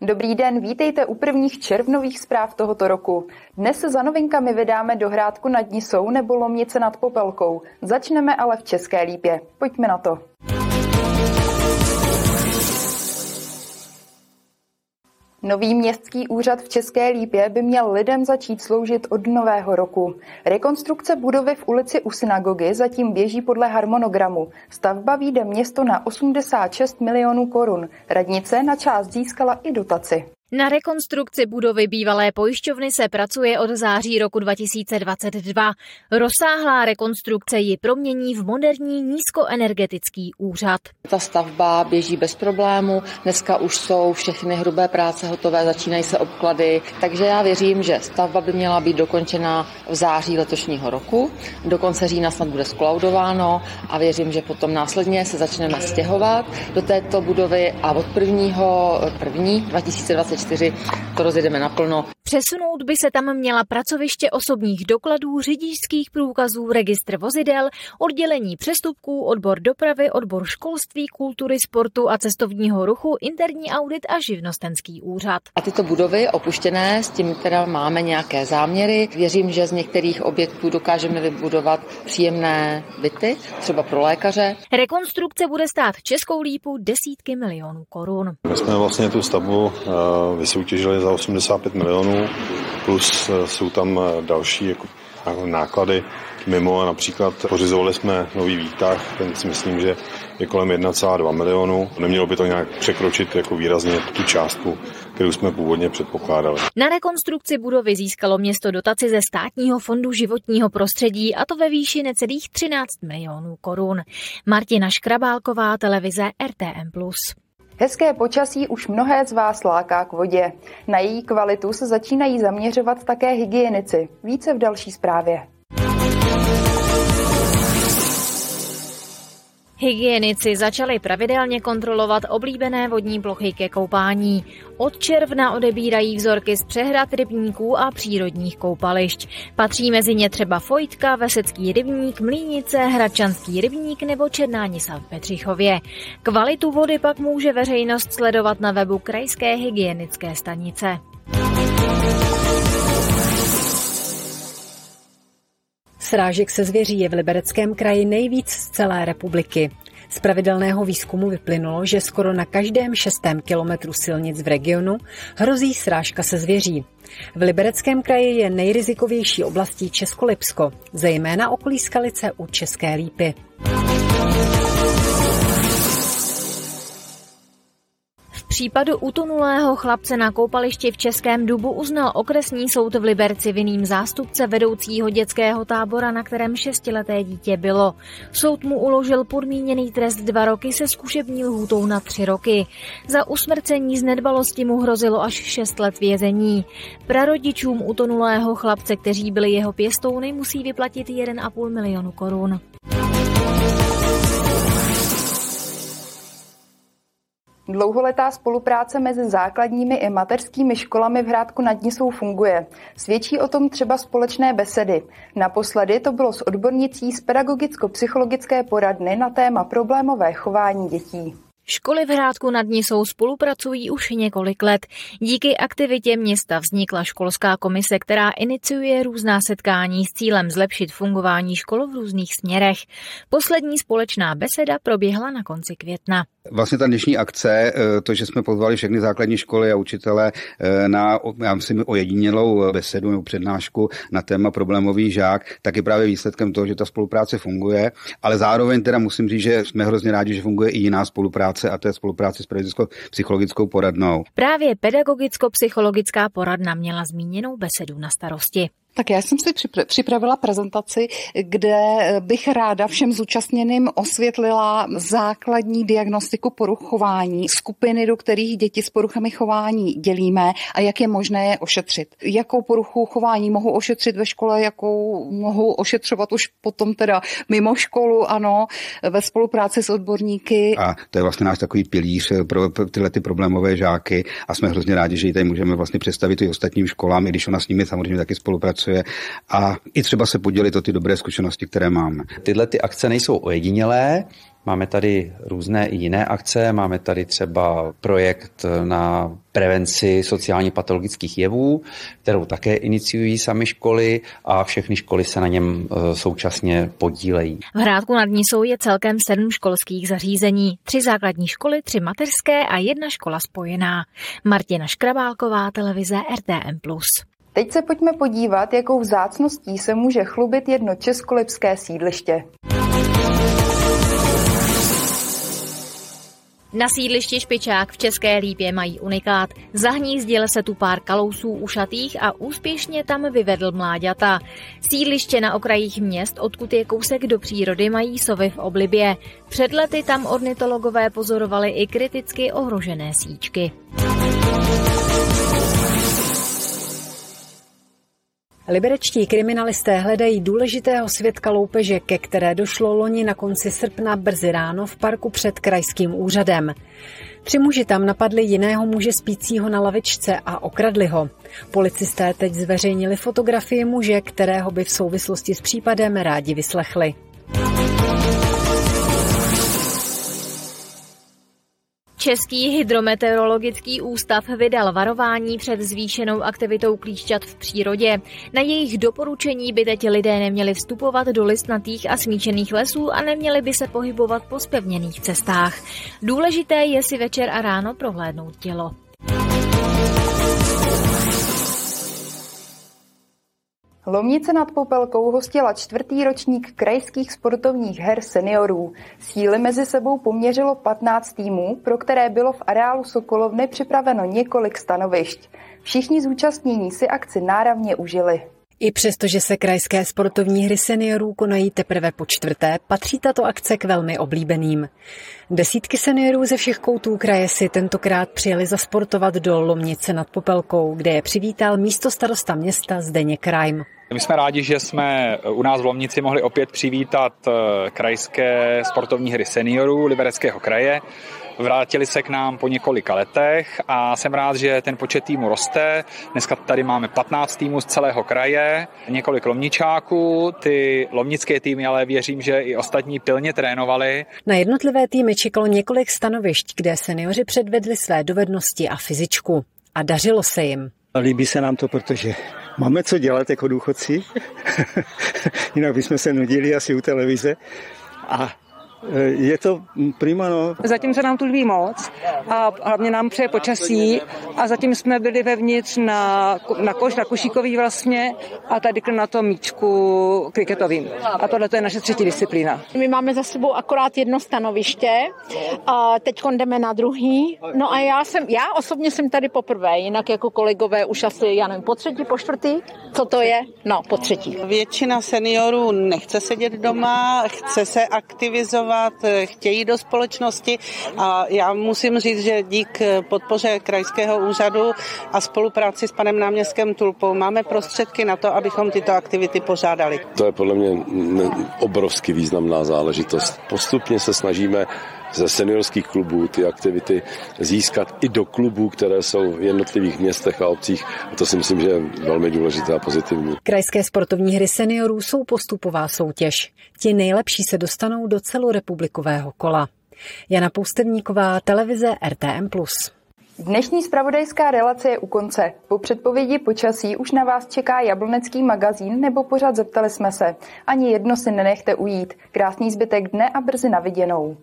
Dobrý den, vítejte u prvních červnových zpráv tohoto roku. Dnes se za novinkami vydáme do Hrádku nad Nisou nebo Lomnice nad Popelkou. Začneme ale v České lípě. Pojďme na to. Nový městský úřad v České Lípě by měl lidem začít sloužit od nového roku. Rekonstrukce budovy v ulici u synagogy zatím běží podle harmonogramu. Stavba výjde město na 86 milionů korun. Radnice na část získala i dotaci. Na rekonstrukci budovy bývalé pojišťovny se pracuje od září roku 2022. Rozsáhlá rekonstrukce ji promění v moderní nízkoenergetický úřad. Ta stavba běží bez problému, dneska už jsou všechny hrubé práce hotové, začínají se obklady, takže já věřím, že stavba by měla být dokončena v září letošního roku. Do konce října snad bude skolaudováno a věřím, že potom následně se začneme stěhovat do této budovy a od prvního první 2020 2024 to rozjedeme naplno. Přesunout by se tam měla pracoviště osobních dokladů, řidičských průkazů, registr vozidel, oddělení přestupků, odbor dopravy, odbor školství, kultury, sportu a cestovního ruchu, interní audit a živnostenský úřad. A tyto budovy opuštěné, s tím teda máme nějaké záměry. Věřím, že z některých objektů dokážeme vybudovat příjemné byty, třeba pro lékaře. Rekonstrukce bude stát Českou lípu desítky milionů korun. My jsme vlastně tu stavbu eh, vysoutěžili za 85 milionů, plus eh, jsou tam eh, další jako náklady mimo. Například pořizovali jsme nový výtah, ten si myslím, že je kolem 1,2 milionu. Nemělo by to nějak překročit jako výrazně tu částku, kterou jsme původně předpokládali. Na rekonstrukci budovy získalo město dotaci ze státního fondu životního prostředí a to ve výši necelých 13 milionů korun. Martina Škrabálková, televize RTM+. Hezké počasí už mnohé z vás láká k vodě. Na její kvalitu se začínají zaměřovat také hygienici. Více v další zprávě. Hygienici začali pravidelně kontrolovat oblíbené vodní plochy ke koupání. Od června odebírají vzorky z přehrad rybníků a přírodních koupališť. Patří mezi ně třeba Fojtka, Vesecký rybník, Mlínice, Hradčanský rybník nebo Černánisa v Petřichově. Kvalitu vody pak může veřejnost sledovat na webu Krajské hygienické stanice. Srážek se zvěří je v Libereckém kraji nejvíc z celé republiky. Z pravidelného výzkumu vyplynulo, že skoro na každém šestém kilometru silnic v regionu hrozí srážka se zvěří. V Libereckém kraji je nejrizikovější oblastí Českolipsko, zejména okolí Skalice u České lípy. Případu utonulého chlapce na koupališti v Českém Dubu uznal okresní soud v Liberci vinným zástupce vedoucího dětského tábora, na kterém šestileté dítě bylo. Soud mu uložil podmíněný trest dva roky se zkušební lhůtou na tři roky. Za usmrcení z nedbalosti mu hrozilo až šest let vězení. Prarodičům utonulého chlapce, kteří byli jeho pěstouny, musí vyplatit 1,5 milionu korun. Dlouholetá spolupráce mezi základními i mateřskými školami v Hrádku nad Nisou funguje. Svědčí o tom třeba společné besedy. Naposledy to bylo s odbornicí z pedagogicko-psychologické poradny na téma problémové chování dětí. Školy v Hrádku nad Nisou spolupracují už několik let. Díky aktivitě města vznikla školská komise, která iniciuje různá setkání s cílem zlepšit fungování škol v různých směrech. Poslední společná beseda proběhla na konci května. Vlastně ta dnešní akce, eh, to, že jsme pozvali všechny základní školy a učitele eh, na, já myslím, ojedinělou besedu nebo přednášku na téma problémový žák, tak je právě výsledkem toho, že ta spolupráce funguje, ale zároveň teda musím říct, že jsme hrozně rádi, že funguje i jiná spolupráce a to je spolupráce s pedagogicko-psychologickou poradnou. Právě pedagogicko-psychologická poradna měla zmíněnou besedu na starosti. Tak já jsem si připravila prezentaci, kde bych ráda všem zúčastněným osvětlila základní diagnostiku poruchování, skupiny, do kterých děti s poruchami chování dělíme a jak je možné je ošetřit. Jakou poruchu chování mohu ošetřit ve škole, jakou mohu ošetřovat už potom teda mimo školu, ano, ve spolupráci s odborníky. A to je vlastně náš takový pilíř pro tyhle ty problémové žáky a jsme hrozně rádi, že ji tady můžeme vlastně představit i ostatním školám, i když ona s nimi samozřejmě taky spolupracuje pracuje a i třeba se podělit o ty dobré zkušenosti, které máme. Tyhle ty akce nejsou ojedinělé, Máme tady různé i jiné akce, máme tady třeba projekt na prevenci sociálně patologických jevů, kterou také iniciují sami školy a všechny školy se na něm e, současně podílejí. V Hrádku nad Nisou je celkem sedm školských zařízení, tři základní školy, tři mateřské a jedna škola spojená. Martina Škrabálková, televize RTM+. Teď se pojďme podívat, jakou vzácností se může chlubit jedno českolipské sídliště. Na sídlišti Špičák v České Lípě mají unikát. Zahnízdil se tu pár kalousů ušatých a úspěšně tam vyvedl mláďata. Sídliště na okrajích měst, odkud je kousek do přírody, mají sovy v oblibě. Před lety tam ornitologové pozorovali i kriticky ohrožené síčky. Liberečtí kriminalisté hledají důležitého svědka loupeže, ke které došlo loni na konci srpna brzy ráno v parku před krajským úřadem. Tři muži tam napadli jiného muže spícího na lavičce a okradli ho. Policisté teď zveřejnili fotografii muže, kterého by v souvislosti s případem rádi vyslechli. Český hydrometeorologický ústav vydal varování před zvýšenou aktivitou klíšťat v přírodě. Na jejich doporučení by teď lidé neměli vstupovat do listnatých a smíčených lesů a neměli by se pohybovat po spevněných cestách. Důležité je si večer a ráno prohlédnout tělo. Lomnice nad Popelkou hostila čtvrtý ročník krajských sportovních her seniorů. Síly mezi sebou poměřilo 15 týmů, pro které bylo v areálu Sokolovny připraveno několik stanovišť. Všichni zúčastnění si akci náravně užili. I přesto, že se krajské sportovní hry seniorů konají teprve po čtvrté, patří tato akce k velmi oblíbeným. Desítky seniorů ze všech koutů kraje si tentokrát přijeli zasportovat do Lomnice nad Popelkou, kde je přivítal místo starosta města Zdeněk Krajm. My jsme rádi, že jsme u nás v Lomnici mohli opět přivítat eh, krajské sportovní hry seniorů Libereckého kraje. Vrátili se k nám po několika letech a jsem rád, že ten počet týmu roste. Dneska tady máme 15 týmů z celého kraje, několik lomničáků, ty lomnické týmy, ale věřím, že i ostatní pilně trénovali. Na jednotlivé týmy čekalo několik stanovišť, kde seniori předvedli své dovednosti a fyzičku. A dařilo se jim. Líbí se nám to, protože máme co dělat jako důchodci, jinak bychom se nudili asi u televize. A je to prima, no. Zatím se nám tu líbí moc a hlavně nám přeje počasí a zatím jsme byli vevnitř na, na koš, na košíkový vlastně a tady na tom míčku kriketovým. A tohle to je naše třetí disciplína. My máme za sebou akorát jedno stanoviště, a teď jdeme na druhý. No a já jsem, já osobně jsem tady poprvé, jinak jako kolegové už asi, já nevím, po třetí, po čtvrtý, co to je? No, po třetí. Většina seniorů nechce sedět doma, chce se aktivizovat pracovat, chtějí do společnosti a já musím říct, že dík podpoře krajského úřadu a spolupráci s panem náměstkem Tulpou máme prostředky na to, abychom tyto aktivity pořádali. To je podle mě obrovsky významná záležitost. Postupně se snažíme ze seniorských klubů ty aktivity získat i do klubů, které jsou v jednotlivých městech a obcích. A to si myslím, že je velmi důležité a pozitivní. Krajské sportovní hry seniorů jsou postupová soutěž. Ti nejlepší se dostanou do celorepublikového kola. Jana Poustevníková, televize RTM+. Dnešní spravodajská relace je u konce. Po předpovědi počasí už na vás čeká jablonecký magazín nebo pořád zeptali jsme se. Ani jedno si nenechte ujít. Krásný zbytek dne a brzy na viděnou.